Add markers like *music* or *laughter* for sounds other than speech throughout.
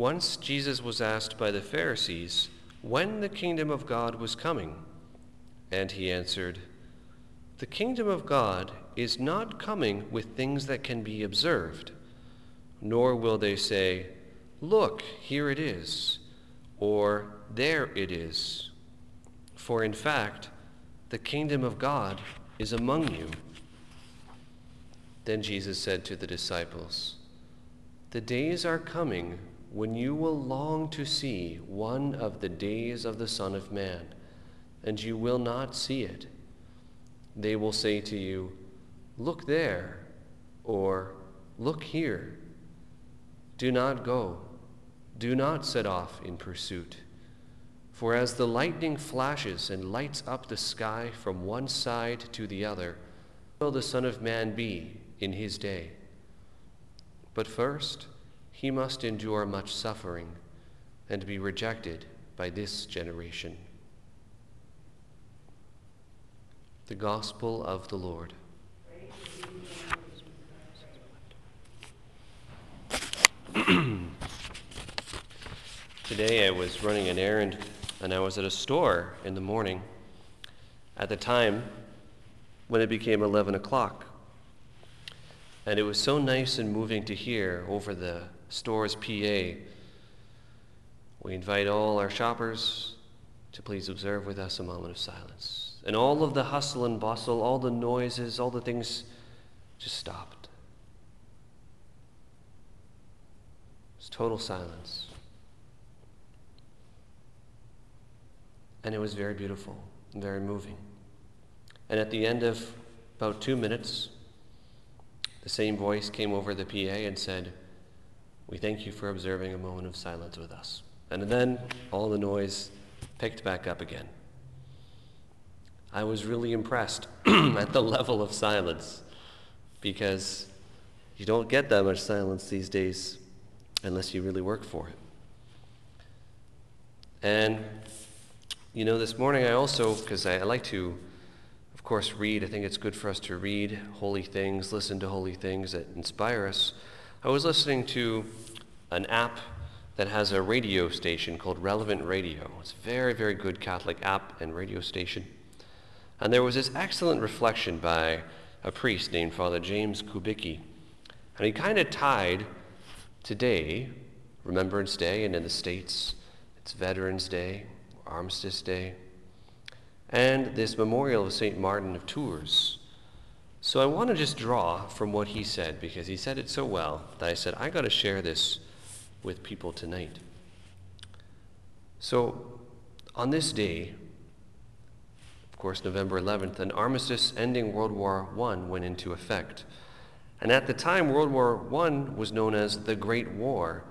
Once Jesus was asked by the Pharisees when the kingdom of God was coming, and he answered, The kingdom of God is not coming with things that can be observed, nor will they say, Look, here it is, or There it is. For in fact, the kingdom of God is among you. Then Jesus said to the disciples, The days are coming when you will long to see one of the days of the Son of Man, and you will not see it. They will say to you, Look there, or Look here. Do not go, do not set off in pursuit. For as the lightning flashes and lights up the sky from one side to the other, will the Son of Man be in his day. But first, he must endure much suffering and be rejected by this generation. The Gospel of the Lord. *clears throat* Today I was running an errand and I was at a store in the morning at the time when it became 11 o'clock. And it was so nice and moving to hear over the store's PA. We invite all our shoppers to please observe with us a moment of silence. And all of the hustle and bustle, all the noises, all the things just stopped. It's total silence. And it was very beautiful very moving. And at the end of about two minutes, the same voice came over the PA and said, We thank you for observing a moment of silence with us. And then all the noise picked back up again. I was really impressed *clears throat* at the level of silence because you don't get that much silence these days unless you really work for it. And you know, this morning I also, because I, I, like to, of course, read, I think it's good for us to read holy things, listen to holy things that inspire us. I was listening to an app that has a radio station called Relevant Radio. It's a very, very good Catholic app and radio station. And there was this excellent reflection by a priest named Father James Kubicki. And he kind of tied today, Remembrance Day, and in the States, it's Veterans Day, Armistice Day, and this memorial of St. Martin of Tours. So I want to just draw from what he said because he said it so well that I said, I got to share this with people tonight. So on this day, of course, November 11th, an armistice ending World War I went into effect. And at the time, World War I was known as the Great War,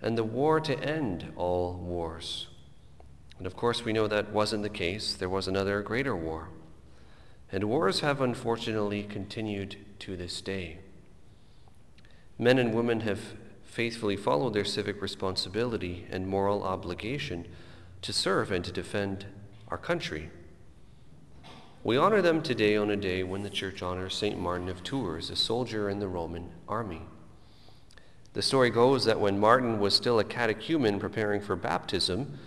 and the war to end all wars. And of course, we know that wasn't the case. There was another greater war. And wars have unfortunately continued to this day. Men and women have faithfully followed their civic responsibility and moral obligation to serve and to defend our country. We honor them today on a day when the Church honors St. Martin of Tours, a soldier in the Roman army. The story goes that when Martin was still a catechumen preparing for baptism,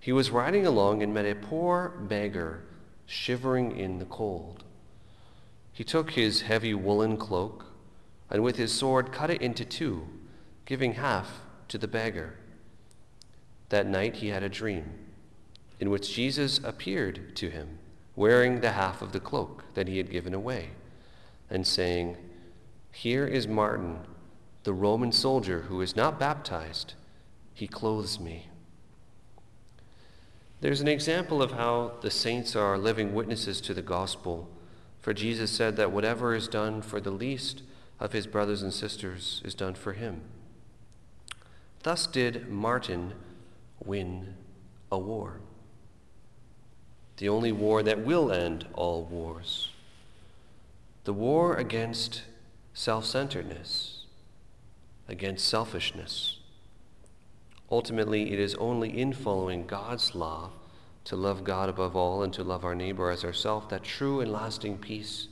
he was riding along and met a poor beggar shivering in the cold. He took his heavy woolen cloak and with his sword cut it into two, giving half to the beggar. That night he had a dream in which Jesus appeared to him, wearing the half of the cloak that he had given away, and saying, Here is Martin, the Roman soldier who is not baptized. He clothes me. There's an example of how the saints are living witnesses to the gospel. For Jesus said that whatever is done for the least of his brothers and sisters is done for him. Thus did Martin win a war. The only war that will end all wars. The war against self centeredness, against selfishness Ultimately, it is only in following God's law to love God above all and to love our neighbor as ourselves that true and lasting peace,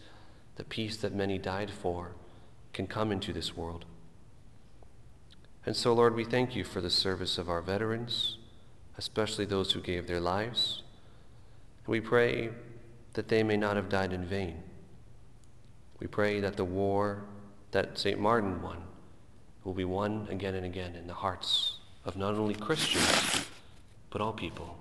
the peace that many died for, can come into this world. And so, Lord, we thank you for the service of our veterans, especially those who gave their lives. We pray that they may not have died in vain. We pray that the war that St. Martin won will be won again and again in the hearts of not only Christians, but all people.